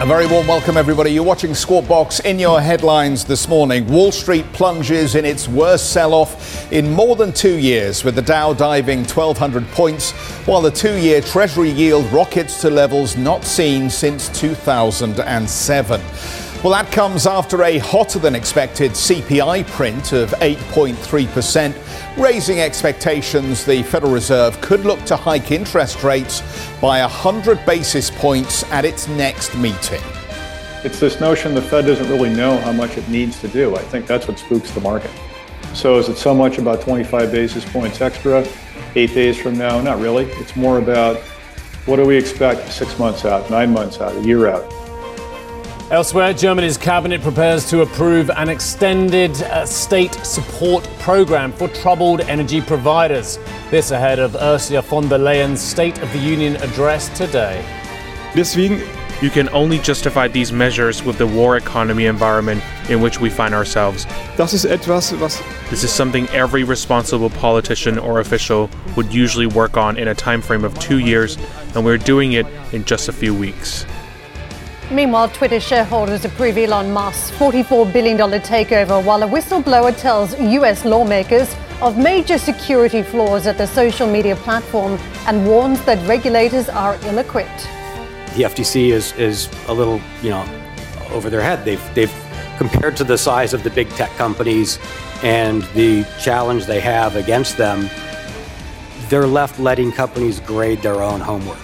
A very warm welcome, everybody. You're watching Squawk Box in your headlines this morning. Wall Street plunges in its worst sell off in more than two years, with the Dow diving 1,200 points, while the two year Treasury yield rockets to levels not seen since 2007. Well, that comes after a hotter than expected CPI print of 8.3%, raising expectations the Federal Reserve could look to hike interest rates by 100 basis points at its next meeting. It's this notion the Fed doesn't really know how much it needs to do. I think that's what spooks the market. So is it so much about 25 basis points extra eight days from now? Not really. It's more about what do we expect six months out, nine months out, a year out. Elsewhere, Germany's cabinet prepares to approve an extended uh, state support program for troubled energy providers. This ahead of Ursula von der Leyen's State of the Union address today. Deswegen you can only justify these measures with the war economy environment in which we find ourselves. Das ist etwas, was This is something every responsible politician or official would usually work on in a time frame of 2 years, and we're doing it in just a few weeks. Meanwhile, Twitter shareholders approve Elon Musk's $44 billion takeover while a whistleblower tells US lawmakers of major security flaws at the social media platform and warns that regulators are ill equipped. The FTC is, is a little, you know, over their head. They've, they've compared to the size of the big tech companies and the challenge they have against them, they're left letting companies grade their own homework.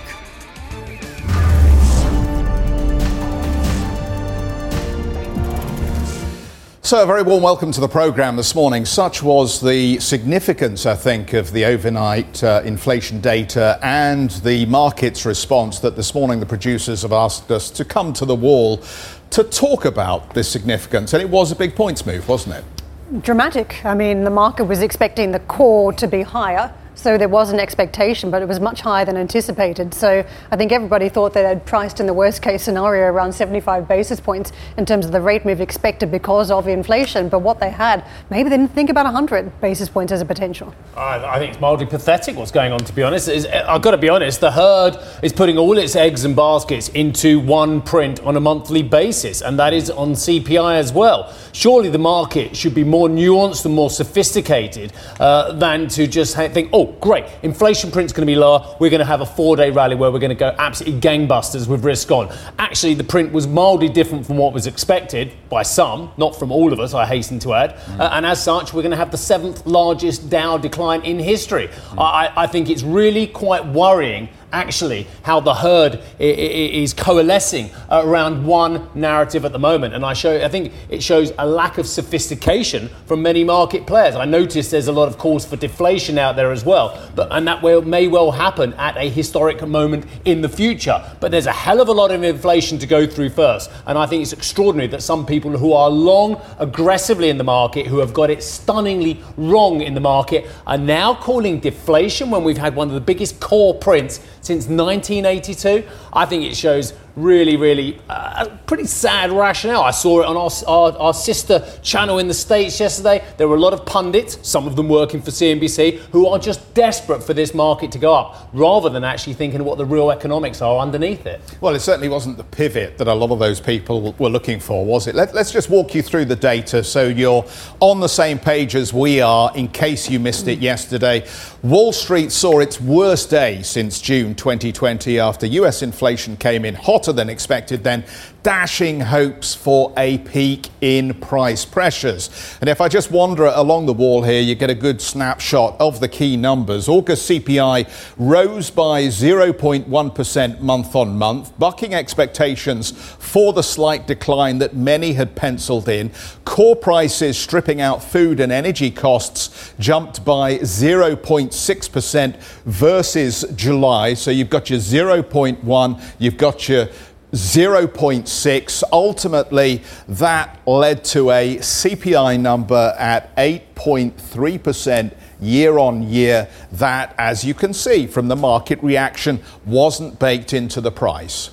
So, a very warm welcome to the programme this morning. Such was the significance, I think, of the overnight uh, inflation data and the market's response that this morning the producers have asked us to come to the wall to talk about this significance. And it was a big points move, wasn't it? Dramatic. I mean, the market was expecting the core to be higher. So there was an expectation, but it was much higher than anticipated. So I think everybody thought they had priced in the worst case scenario around 75 basis points in terms of the rate move expected because of inflation. But what they had, maybe they didn't think about 100 basis points as a potential. I, I think it's mildly pathetic what's going on, to be honest. Is, I've got to be honest, the herd is putting all its eggs and baskets into one print on a monthly basis, and that is on CPI as well. Surely the market should be more nuanced and more sophisticated uh, than to just think, oh, great, inflation print's going to be lower. We're going to have a four day rally where we're going to go absolutely gangbusters with risk on. Actually, the print was mildly different from what was expected by some, not from all of us, I hasten to add. Mm. Uh, and as such, we're going to have the seventh largest Dow decline in history. Mm. I, I think it's really quite worrying actually how the herd is coalescing around one narrative at the moment. And I show, I think it shows a lack of sophistication from many market players. I notice there's a lot of calls for deflation out there as well, but and that will, may well happen at a historic moment in the future. But there's a hell of a lot of inflation to go through first, and I think it's extraordinary that some people who are long aggressively in the market, who have got it stunningly wrong in the market, are now calling deflation when we've had one of the biggest core prints since 1982. I think it shows really, really uh, pretty sad rationale. I saw it on our, our, our, sister channel in the States yesterday. There were a lot of pundits, some of them working for CNBC, who are just desperate for this market to go up rather than actually thinking what the real economics are underneath it. Well, it certainly wasn't the pivot that a lot of those people were looking for, was it? Let, let's just walk you through the data so you're on the same page as we are in case you missed it yesterday. Wall Street saw its worst day since June 2020 after US inflation came in hotter than expected, then dashing hopes for a peak in price pressures. And if I just wander along the wall here, you get a good snapshot of the key numbers. August CPI rose by 0.1% month on month, bucking expectations for the slight decline that many had penciled in. Core prices, stripping out food and energy costs, jumped by 0.6% versus July. So you've got your 0.1, you've got your 0.6. Ultimately, that led to a CPI number at 8.3% year on year that, as you can see from the market reaction, wasn't baked into the price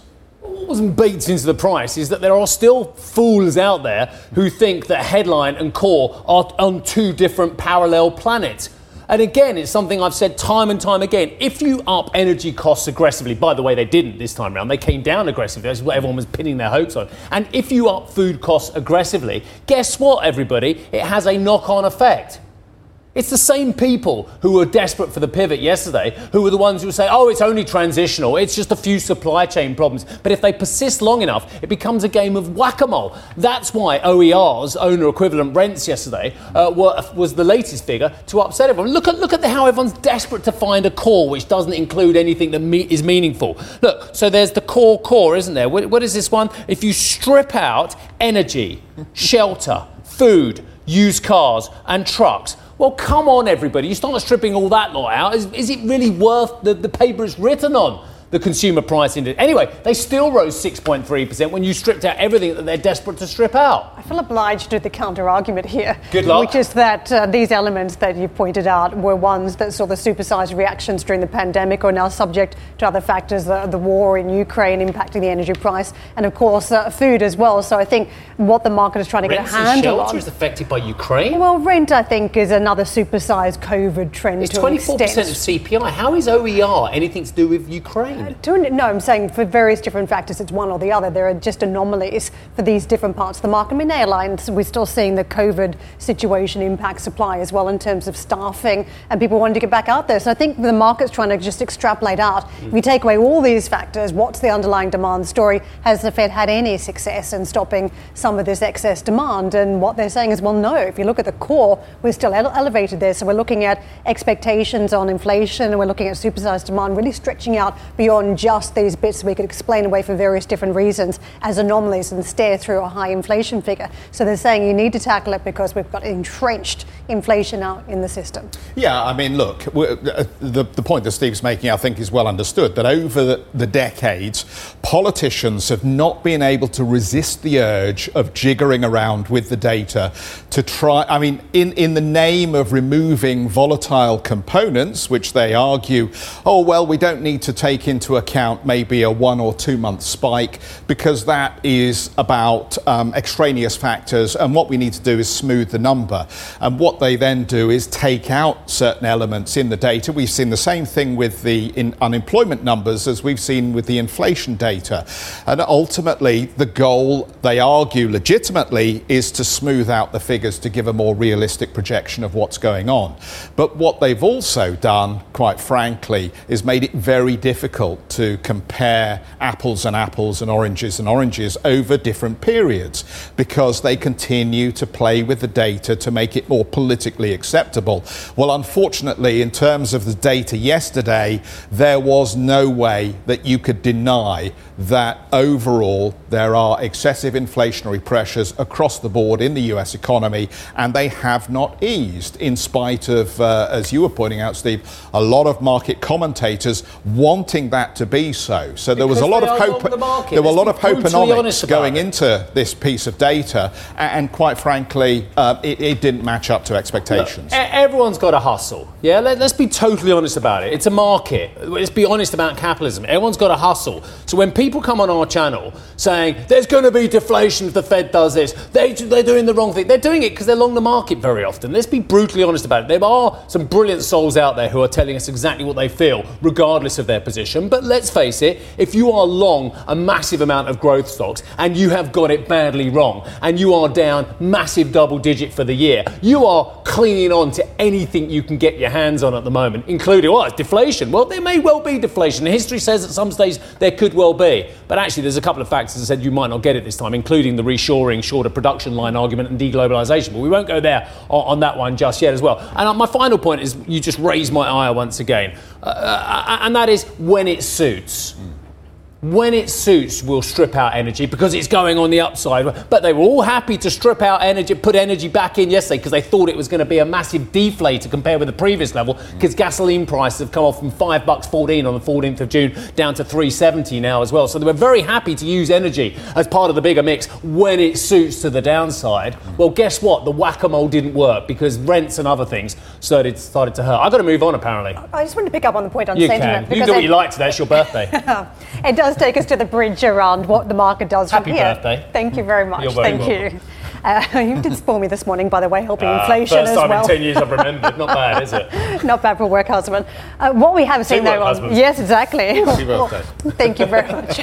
what wasn't baked into the price is that there are still fools out there who think that headline and core are on two different parallel planets. And again, it's something I've said time and time again. If you up energy costs aggressively, by the way, they didn't this time around, they came down aggressively. That's what everyone was pinning their hopes on. And if you up food costs aggressively, guess what, everybody? It has a knock on effect. It's the same people who were desperate for the pivot yesterday who were the ones who say, oh, it's only transitional, it's just a few supply chain problems. But if they persist long enough, it becomes a game of whack a mole. That's why OER's owner equivalent rents yesterday uh, were, was the latest figure to upset everyone. Look at, look at the, how everyone's desperate to find a core which doesn't include anything that me- is meaningful. Look, so there's the core core, isn't there? what, what is this one? If you strip out energy, shelter, food, used cars, and trucks, well, come on, everybody. You start stripping all that lot out. Is, is it really worth the, the paper it's written on? The consumer price index. Anyway, they still rose 6.3% when you stripped out everything that they're desperate to strip out. I feel obliged to do the counter argument here. Good luck. Which is that uh, these elements that you pointed out were ones that saw the supersized reactions during the pandemic are now subject to other factors, the, the war in Ukraine impacting the energy price, and of course, uh, food as well. So I think what the market is trying to Rents get a handle shelter on. is affected by Ukraine. Well, rent, I think, is another supersized COVID trend it's to 24% extent. of CPI. How is OER anything to do with Ukraine? To no, I'm saying for various different factors, it's one or the other. There are just anomalies for these different parts of the market. I mean, airlines, we're still seeing the COVID situation impact supply as well in terms of staffing and people wanting to get back out there. So I think the market's trying to just extrapolate out. If you take away all these factors, what's the underlying demand story? Has the Fed had any success in stopping some of this excess demand? And what they're saying is, well, no. If you look at the core, we're still ele- elevated there. So we're looking at expectations on inflation and we're looking at supersized demand really stretching out beyond just these bits we could explain away for various different reasons as anomalies and stare through a high inflation figure. So they're saying you need to tackle it because we've got entrenched inflation out in the system. Yeah, I mean, look, uh, the, the point that Steve's making, I think, is well understood that over the, decades, politicians have not been able to resist the urge of jiggering around with the data to try, I mean, in, in the name of removing volatile components, which they argue, oh, well, we don't need to take into account maybe a one or two month spike because that is about um, extraneous factors, and what we need to do is smooth the number. And what they then do is take out certain elements in the data. We've seen the same thing with the unemployment numbers as we've seen with the inflation data. And ultimately, the goal, they argue legitimately, is to smooth out the figures to give a more realistic projection of what's going on. But what they've also done, quite frankly, is made it very difficult to compare apples and apples and oranges and oranges over different periods because they continue to play with the data to make it more politically acceptable. Well, unfortunately, in terms of the data yesterday, there was no way that you could deny that overall there are excessive inflationary pressures across the board in the US economy, and they have not eased, in spite of, uh, as you were pointing out, Steve, a lot of market commentators wanting that to be so. So there was a lot of hope. the. There were a lot of hope brutally honest going it. into this piece of data, and quite frankly, uh, it, it didn't match up to expectations. E- Everyone's got a hustle. Yeah, Let, us be totally honest about it. It's a market. Let's be honest about capitalism. Everyone's got a hustle. So when people come on our channel saying there's going to be deflation if the Fed does this, they, they're doing the wrong thing. They're doing it because they're long the market very often. Let's be brutally honest about it. There are some brilliant souls out there who are telling us exactly what they feel, regardless of their position. But let's face it, if you are long a massive amount of growth stocks and you have got it badly wrong and you are down massive double digit for the year, you are clinging on to anything you can get your hands on at the moment, including what? deflation. Well, there may well be deflation. History says at some stage there could well be. But actually, there's a couple of factors that said you might not get it this time, including the reshoring, shorter production line argument, and deglobalization. But we won't go there on, on that one just yet as well. And uh, my final point is you just raised my ire once again, uh, uh, and that is when it suits when it suits, we'll strip out energy because it's going on the upside. But they were all happy to strip out energy, put energy back in yesterday because they thought it was going to be a massive deflator compared with the previous level because gasoline prices have come off from five bucks 14 on the 14th of June down to 370 now as well. So they were very happy to use energy as part of the bigger mix when it suits to the downside. Well, guess what? The whack-a-mole didn't work because rents and other things started started to hurt. I've got to move on apparently. I just wanted to pick up on the point on You sentiment. can. You do what you like today. It's your birthday. It does take us to the bridge around what the market does Happy from here. birthday. Thank you very much. Thank you. Uh, you did spoil me this morning, by the way, helping Ah, inflation first as time well. in 10 years I've remembered. Not bad, is it? Not bad for a work husband. Uh, what we have seen though, on, yes, exactly. Birthday. Thank you very much.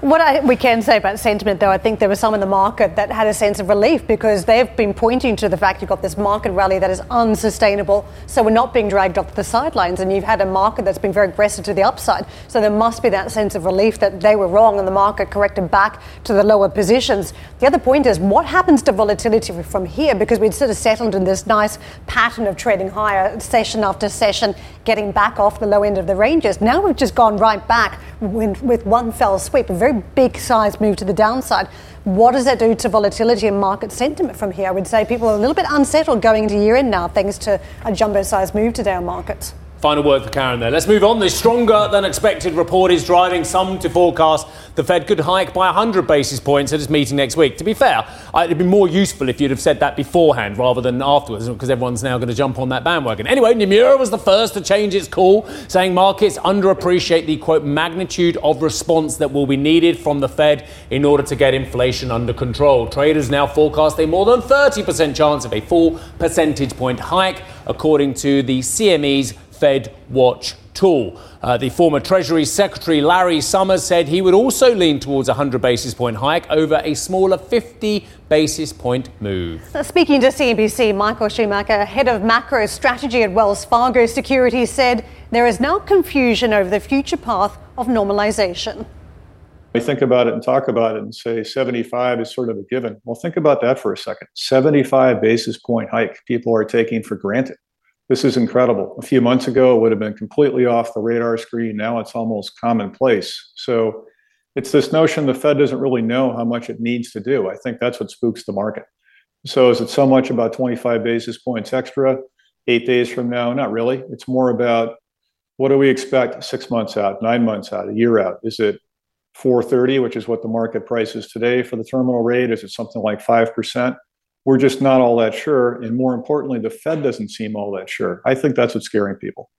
what I, we can say about sentiment, though, I think there were some in the market that had a sense of relief because they've been pointing to the fact you've got this market rally that is unsustainable. So we're not being dragged off the sidelines, and you've had a market that's been very aggressive to the upside. So there must be that sense of relief that they were wrong and the market corrected back to the lower positions. The other point is what happens to volatility from here because we'd sort of settled in this nice pattern of trading higher session after session, getting back off the low end of the ranges. Now we've just gone right back with, one fell sweep, a very big size move to the downside. What does that do to volatility and market sentiment from here? I would say people are a little bit unsettled going into year end now, thanks to a jumbo size move today on markets. Final word for Karen there. Let's move on. The stronger than expected report is driving some to forecast the Fed could hike by 100 basis points at its meeting next week. To be fair, it'd be more useful if you'd have said that beforehand rather than afterwards because everyone's now going to jump on that bandwagon. Anyway, Nomura was the first to change its call, saying markets underappreciate the quote magnitude of response that will be needed from the Fed in order to get inflation under control. Traders now forecast a more than 30% chance of a full percentage point hike, according to the CME's Fed Watch tool. Uh, the former Treasury Secretary Larry Summers said he would also lean towards a 100 basis point hike over a smaller 50 basis point move. Now, Speaking to CNBC, Michael Schumacher, head of macro strategy at Wells Fargo Securities, said there is now confusion over the future path of normalization. We think about it and talk about it and say 75 is sort of a given. Well, think about that for a second. 75 basis point hike people are taking for granted. This is incredible. A few months ago, it would have been completely off the radar screen. Now it's almost commonplace. So it's this notion the Fed doesn't really know how much it needs to do. I think that's what spooks the market. So is it so much about 25 basis points extra eight days from now? Not really. It's more about what do we expect six months out, nine months out, a year out? Is it 430, which is what the market price is today for the terminal rate? Is it something like 5%? We're just not all that sure. And more importantly, the Fed doesn't seem all that sure. I think that's what's scaring people.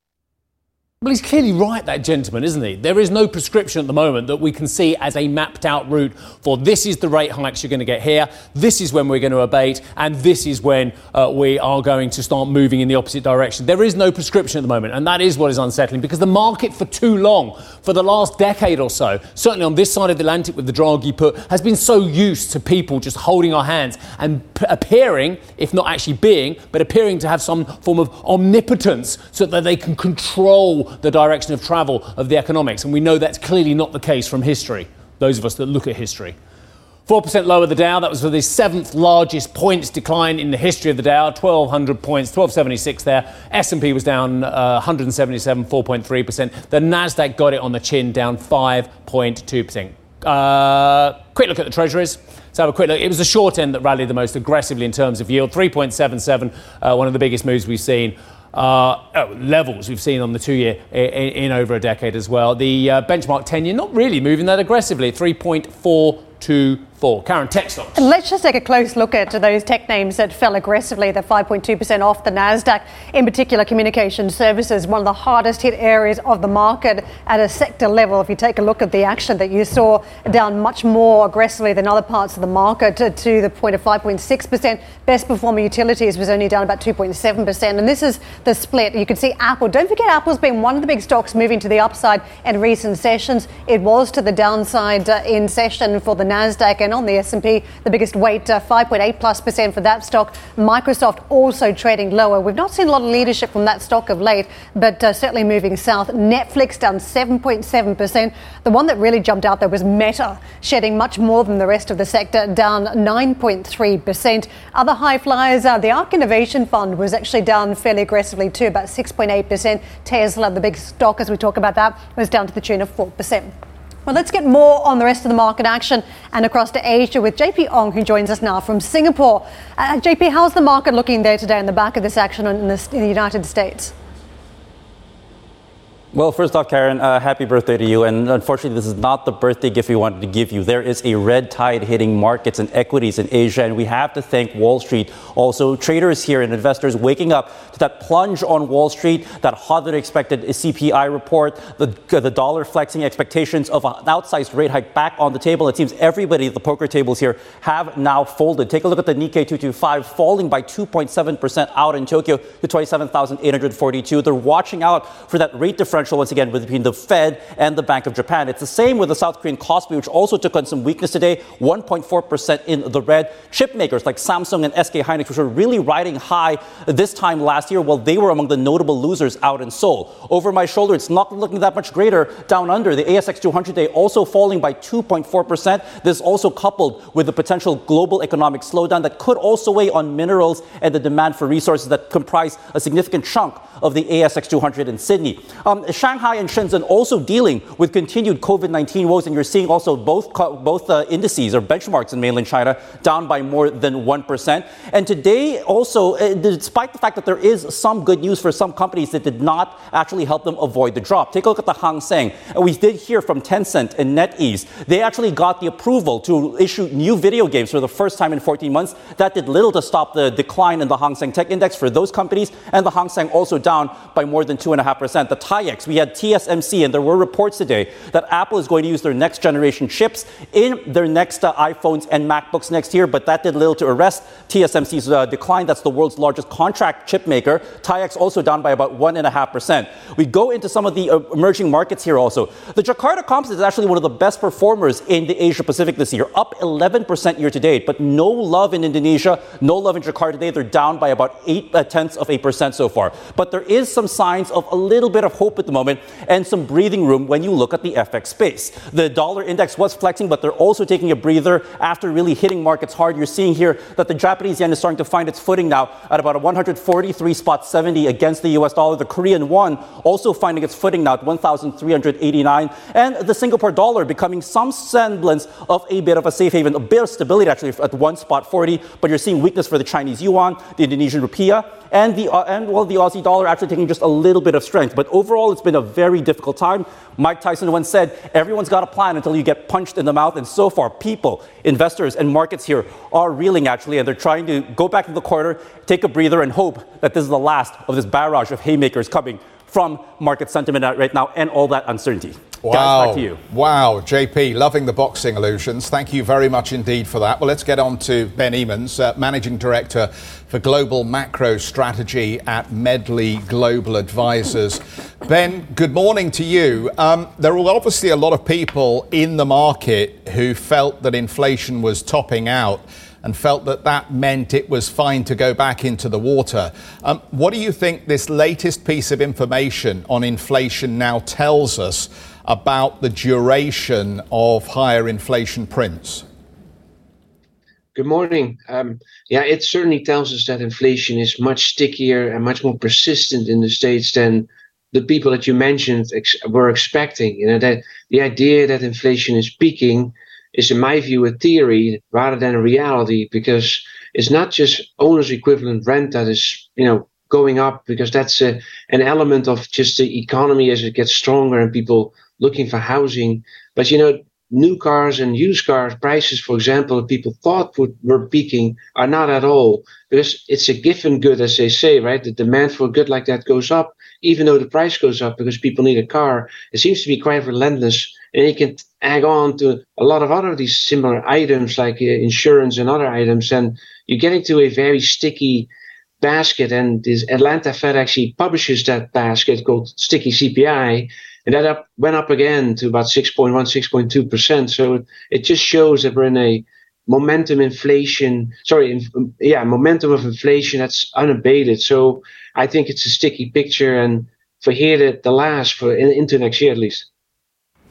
Well, he's clearly right, that gentleman, isn't he? There is no prescription at the moment that we can see as a mapped out route for this is the rate hikes you're going to get here, this is when we're going to abate, and this is when uh, we are going to start moving in the opposite direction. There is no prescription at the moment, and that is what is unsettling because the market for too long, for the last decade or so, certainly on this side of the Atlantic with the Draghi put, has been so used to people just holding our hands and p- appearing, if not actually being, but appearing to have some form of omnipotence so that they can control the direction of travel of the economics. And we know that's clearly not the case from history, those of us that look at history. 4% lower the Dow. That was for the seventh largest points decline in the history of the Dow. 1,200 points, 1276 there. S&P was down uh, 177, 4.3%. The Nasdaq got it on the chin, down 5.2%. Uh, quick look at the Treasuries. Let's have a quick look. It was the short end that rallied the most aggressively in terms of yield. 3.77, uh, one of the biggest moves we've seen. Uh, oh, levels we've seen on the two year in, in over a decade as well. The uh, benchmark 10 year not really moving that aggressively, 3.424. Karen, tech stocks. Let's just take a close look at those tech names that fell aggressively. They're 5.2% off the NASDAQ. In particular, communication services, one of the hardest hit areas of the market at a sector level. If you take a look at the action that you saw down much more aggressively than other parts of the market to, to the point of 5.6%. Best performing utilities was only down about 2.7%. And this is the split. You can see Apple. Don't forget, Apple's been one of the big stocks moving to the upside in recent sessions. It was to the downside uh, in session for the NASDAQ and on the S&P, the biggest weight, uh, 5.8 plus percent for that stock. Microsoft also trading lower. We've not seen a lot of leadership from that stock of late, but uh, certainly moving south. Netflix down 7.7 percent. The one that really jumped out there was Meta, shedding much more than the rest of the sector, down 9.3 percent. Other high flyers, the ARK Innovation Fund was actually down fairly aggressively too, about 6.8 percent. Tesla, the big stock as we talk about that, was down to the tune of 4 percent. Well, let's get more on the rest of the market action and across to Asia with JP Ong, who joins us now from Singapore. Uh, JP, how's the market looking there today on the back of this action in the, in the United States? Well, first off, Karen, uh, happy birthday to you. And unfortunately, this is not the birthday gift we wanted to give you. There is a red tide hitting markets and equities in Asia, and we have to thank Wall Street. Also, traders here and investors waking up to that plunge on Wall Street, that hotter expected CPI report, the, the dollar flexing expectations of an outsized rate hike back on the table. It seems everybody at the poker tables here have now folded. Take a look at the Nikkei 225 falling by 2.7% out in Tokyo to 27,842. They're watching out for that rate differential differential once again between the Fed and the Bank of Japan. It's the same with the South Korean Kospi, which also took on some weakness today, 1.4% in the red. Chip makers like Samsung and SK Hynix, which were really riding high this time last year, well, they were among the notable losers out in Seoul. Over my shoulder, it's not looking that much greater down under. The ASX 200 day also falling by 2.4%. This also coupled with the potential global economic slowdown that could also weigh on minerals and the demand for resources that comprise a significant chunk of the ASX 200 in Sydney. Um, Shanghai and Shenzhen also dealing with continued COVID 19 woes, and you're seeing also both, both uh, indices or benchmarks in mainland China down by more than 1%. And today, also, uh, despite the fact that there is some good news for some companies that did not actually help them avoid the drop. Take a look at the Hang Seng. We did hear from Tencent and NetEase. They actually got the approval to issue new video games for the first time in 14 months. That did little to stop the decline in the Hang Seng Tech Index for those companies, and the Hang Seng also down by more than 2.5%. The We had TSMC, and there were reports today that Apple is going to use their next generation chips in their next uh, iPhones and MacBooks next year, but that did little to arrest TSMC's uh, decline. That's the world's largest contract chip maker. TAIEX also down by about 1.5%. We go into some of the uh, emerging markets here also. The Jakarta Composite is actually one of the best performers in the Asia Pacific this year, up 11% year to date, but no love in Indonesia, no love in Jakarta today. They're down by about 8 uh, tenths of 8% so far. But there is some signs of a little bit of hope at the moment and some breathing room when you look at the FX space. The dollar index was flexing, but they're also taking a breather after really hitting markets hard. You're seeing here that the Japanese yen is starting to find its footing now at about a 143 spot 70 against the US dollar. The Korean won also finding its footing now at 1,389. And the Singapore dollar becoming some semblance of a bit of a safe haven, a bit of stability actually at one spot 40. But you're seeing weakness for the Chinese yuan, the Indonesian rupiah, and the, uh, and well, the Aussie dollar actually taking just a little bit of strength. But overall, it's been a very difficult time. Mike Tyson once said, everyone's got a plan until you get punched in the mouth. And so far, people, investors, and markets here are reeling actually, and they're trying to go back to the corner, take a breather, and hope that this is the last of this barrage of haymakers coming from market sentiment right now and all that uncertainty. Wow. Guys, wow, JP, loving the boxing illusions. Thank you very much indeed for that. Well, let's get on to Ben Emons, uh, Managing Director for Global Macro Strategy at Medley Global Advisors. Ben, good morning to you. Um, there were obviously a lot of people in the market who felt that inflation was topping out and felt that that meant it was fine to go back into the water. Um, what do you think this latest piece of information on inflation now tells us? About the duration of higher inflation prints? Good morning. Um, yeah, it certainly tells us that inflation is much stickier and much more persistent in the states than the people that you mentioned were expecting. You know that the idea that inflation is peaking is, in my view, a theory rather than a reality because it's not just owner's equivalent rent that is, you know, going up because that's an element of just the economy as it gets stronger and people looking for housing. But you know, new cars and used cars prices, for example, that people thought would, were peaking are not at all because it's a given good, as they say, right? The demand for a good like that goes up, even though the price goes up because people need a car. It seems to be quite relentless, and you can add on to a lot of other these similar items like uh, insurance and other items, and you get into a very sticky basket. And this Atlanta Fed actually publishes that basket called Sticky CPI and that up, went up again to about 6.1, 6.2%. So it just shows that we're in a momentum inflation, sorry, yeah, momentum of inflation that's unabated. So I think it's a sticky picture and for here to, to last for in, into next year at least.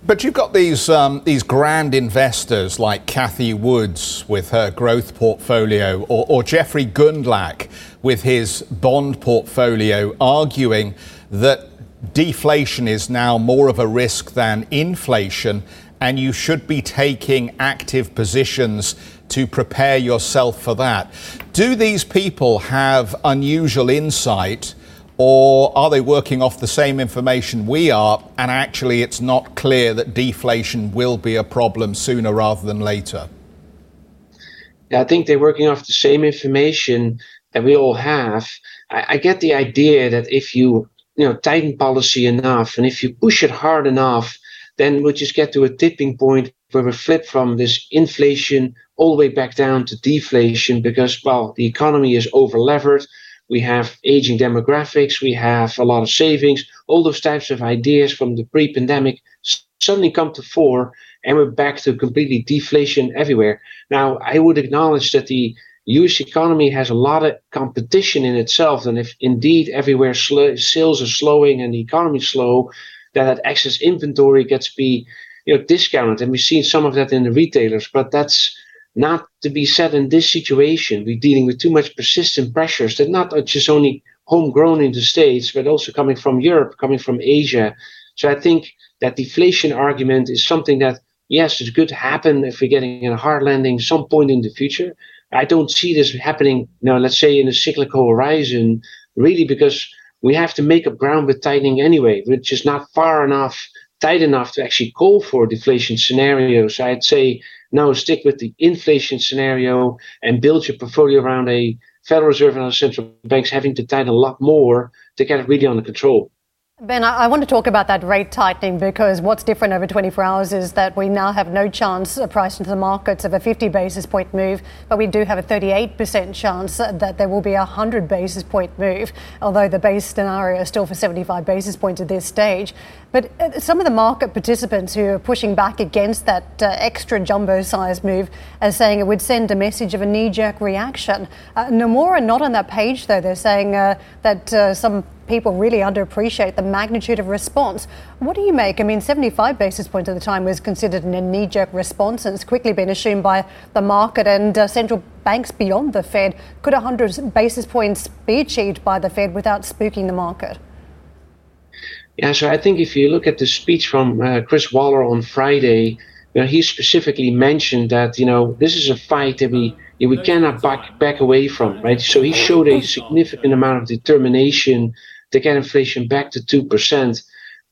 But you've got these um, these grand investors like Cathie Woods with her growth portfolio, or, or Jeffrey Gundlach with his bond portfolio, arguing that deflation is now more of a risk than inflation and you should be taking active positions to prepare yourself for that. Do these people have unusual insight? Or are they working off the same information we are, and actually it's not clear that deflation will be a problem sooner rather than later? I think they're working off the same information that we all have. I, I get the idea that if you you know tighten policy enough. And if you push it hard enough, then we'll just get to a tipping point where we flip from this inflation all the way back down to deflation because well the economy is over levered we have aging demographics, we have a lot of savings, all those types of ideas from the pre pandemic suddenly come to fore, and we're back to completely deflation everywhere. Now, I would acknowledge that the US economy has a lot of competition in itself, and if indeed everywhere sl- sales are slowing and the economy is slow, that, that excess inventory gets be you know discounted, and we've seen some of that in the retailers, but that's not to be said in this situation. We're dealing with too much persistent pressures that not just only homegrown in the States, but also coming from Europe, coming from Asia. So I think that deflation argument is something that, yes, it could happen if we're getting a hard landing some point in the future. I don't see this happening, know, let's say in a cyclical horizon, really because we have to make up ground with tightening anyway, which is not far enough, tight enough to actually call for deflation scenarios. So I'd say no, stick with the inflation scenario and build your portfolio around a Federal Reserve and other central banks having to tighten a lot more to get it really under control. Ben, I want to talk about that rate tightening because what's different over 24 hours is that we now have no chance of priced into the markets of a 50 basis point move, but we do have a 38% chance that there will be a 100 basis point move, although the base scenario is still for 75 basis points at this stage. But uh, some of the market participants who are pushing back against that uh, extra jumbo size move are saying it would send a message of a knee jerk reaction. Uh, Nomura, not on that page though, they're saying uh, that uh, some people really underappreciate the magnitude of response. What do you make? I mean, 75 basis points at the time was considered a knee jerk response, and it's quickly been assumed by the market and central banks beyond the Fed. Could 100 basis points be achieved by the Fed without spooking the market? Yeah, so I think if you look at the speech from uh, Chris Waller on Friday, you know, he specifically mentioned that you know this is a fight that we we cannot back back away from, right? So he showed a significant amount of determination to get inflation back to two percent.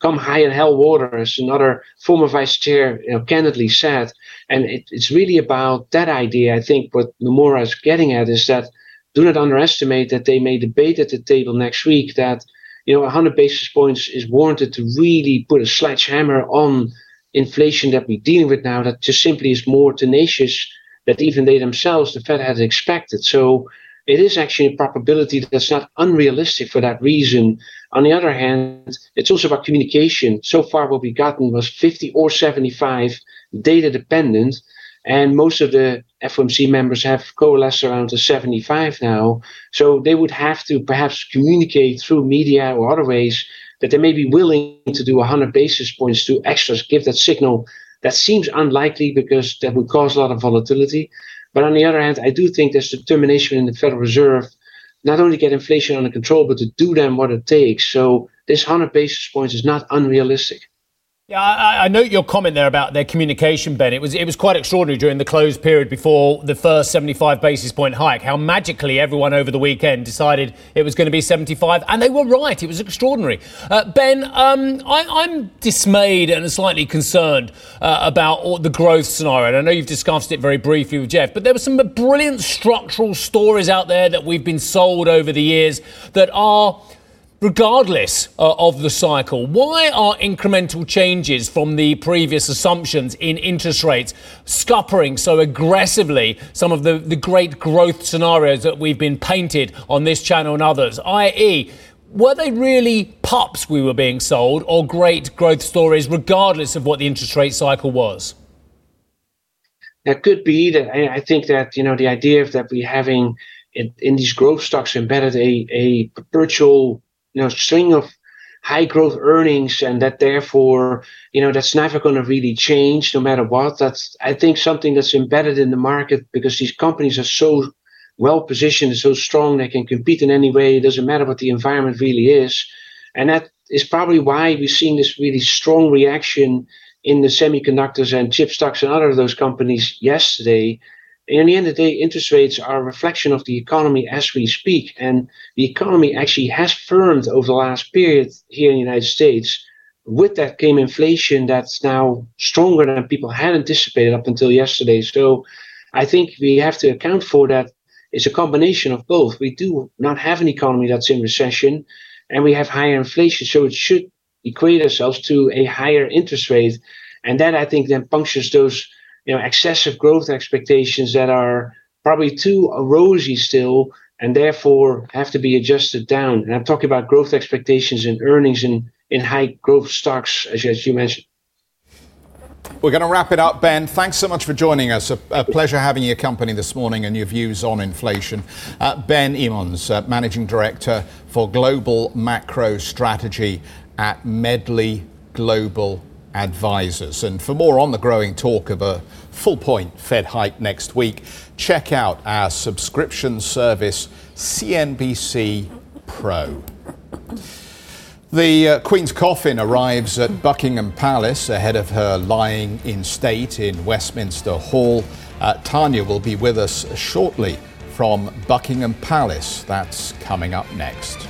Come high in hell water, as another former vice chair you know, candidly said, and it, it's really about that idea. I think what Nomura is getting at is that do not underestimate that they may debate at the table next week that you know, 100 basis points is warranted to really put a sledgehammer on inflation that we're dealing with now that just simply is more tenacious than even they themselves, the Fed, had expected. So it is actually a probability that's not unrealistic for that reason. On the other hand, it's also about communication. So far, what we've gotten was 50 or 75 data dependent. And most of the FOMC members have coalesced around the 75 now. So they would have to perhaps communicate through media or other ways that they may be willing to do 100 basis points to extra give that signal. That seems unlikely because that would cause a lot of volatility. But on the other hand, I do think there's determination in the Federal Reserve not only get inflation under control, but to do them what it takes. So this 100 basis points is not unrealistic. Yeah, I, I note your comment there about their communication, Ben. It was it was quite extraordinary during the closed period before the first 75 basis point hike. How magically everyone over the weekend decided it was going to be 75, and they were right. It was extraordinary. Uh, ben, um, I, am dismayed and slightly concerned uh, about the growth scenario. And I know you've discussed it very briefly with Geoff, but there were some brilliant structural stories out there that we've been sold over the years that are regardless uh, of the cycle, why are incremental changes from the previous assumptions in interest rates scuppering so aggressively some of the, the great growth scenarios that we've been painted on this channel and others, i.e., were they really pups we were being sold or great growth stories regardless of what the interest rate cycle was? That could be that I think that you know the idea of that we having in, in these growth stocks embedded a, a perpetual you know string of high growth earnings and that therefore you know that's never going to really change no matter what. That's i think something that's embedded in the market because these companies are so well positioned so strong they can compete in any way. It doesn't matter what the environment really is. And that is probably why we're seeing this really strong reaction in the semiconductors and chip stocks and other of those companies yesterday. In the end of the day, interest rates are a reflection of the economy as we speak. And the economy actually has firmed over the last period here in the United States. With that came inflation that's now stronger than people had anticipated up until yesterday. So I think we have to account for that. It's a combination of both. We do not have an economy that's in recession, and we have higher inflation. So it should equate ourselves to a higher interest rate. And that I think then punctures those you know excessive growth expectations that are probably too rosy still and therefore have to be adjusted down. And I'm talking about growth expectations and earnings in, in high growth stocks, as, as you mentioned. We're going to wrap it up, Ben. Thanks so much for joining us. A, a pleasure having your company this morning and your views on inflation. Uh, ben Emons, uh, Managing Director for Global Macro Strategy at Medley Global Advisors. And for more on the growing talk of a full point Fed hike next week, check out our subscription service, CNBC Pro. The uh, Queen's coffin arrives at Buckingham Palace ahead of her lying in state in Westminster Hall. Uh, Tanya will be with us shortly from Buckingham Palace. That's coming up next.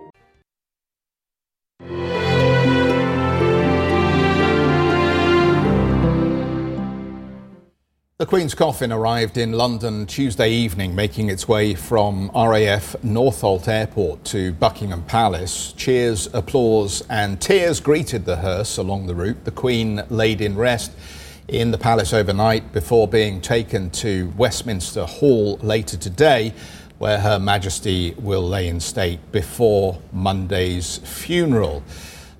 The Queen's coffin arrived in London Tuesday evening, making its way from RAF Northolt Airport to Buckingham Palace. Cheers, applause, and tears greeted the hearse along the route. The Queen laid in rest in the palace overnight before being taken to Westminster Hall later today, where Her Majesty will lay in state before Monday's funeral.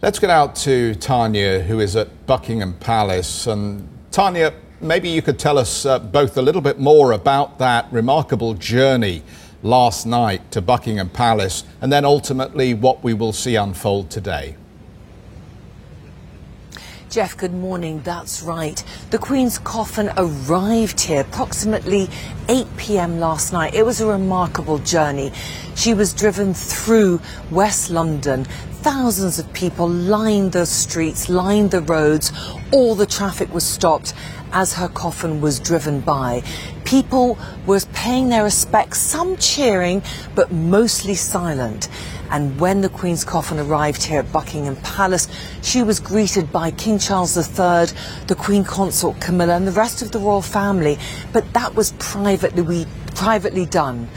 Let's get out to Tanya, who is at Buckingham Palace. And Tanya, maybe you could tell us uh, both a little bit more about that remarkable journey last night to Buckingham Palace and then ultimately what we will see unfold today. Geoff, good morning. That's right. The Queen's coffin arrived here approximately 8 p.m. last night. It was a remarkable journey. She was driven through West London. Thousands of people lined the streets, lined the roads. All the traffic was stopped as her coffin was driven by. People were paying their respects, some cheering, but mostly silent. And when the Queen's coffin arrived here at Buckingham Palace, she was greeted by King Charles III, the Queen Consort Camilla, and the rest of the royal family. But that was privately, privately done.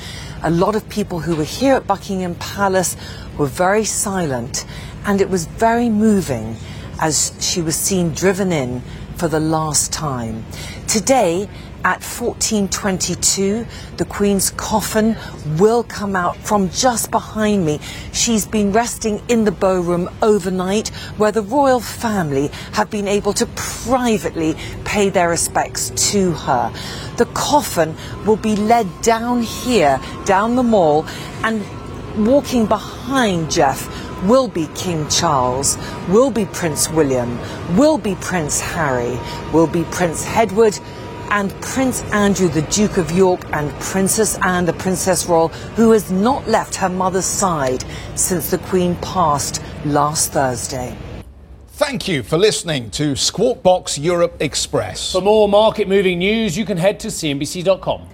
A lot of people who were here at Buckingham Palace were very silent, and it was very moving as she was seen driven in for the last time. Today, at 1422, the Queen's coffin will come out from just behind me. She's been resting in the bow room overnight, where the royal family have been able to privately pay their respects to her. The coffin will be led down here, down the mall, and walking behind Geoff will be King Charles, will be Prince William, will be Prince Harry, will be Prince Edward, and Prince Andrew, the Duke of York, and Princess Anne, the Princess Royal, who has not left her mother's side since the Queen passed last Thursday. Thank you for listening to Squawk Box Europe Express. For more market moving news, you can head to CNBC.com.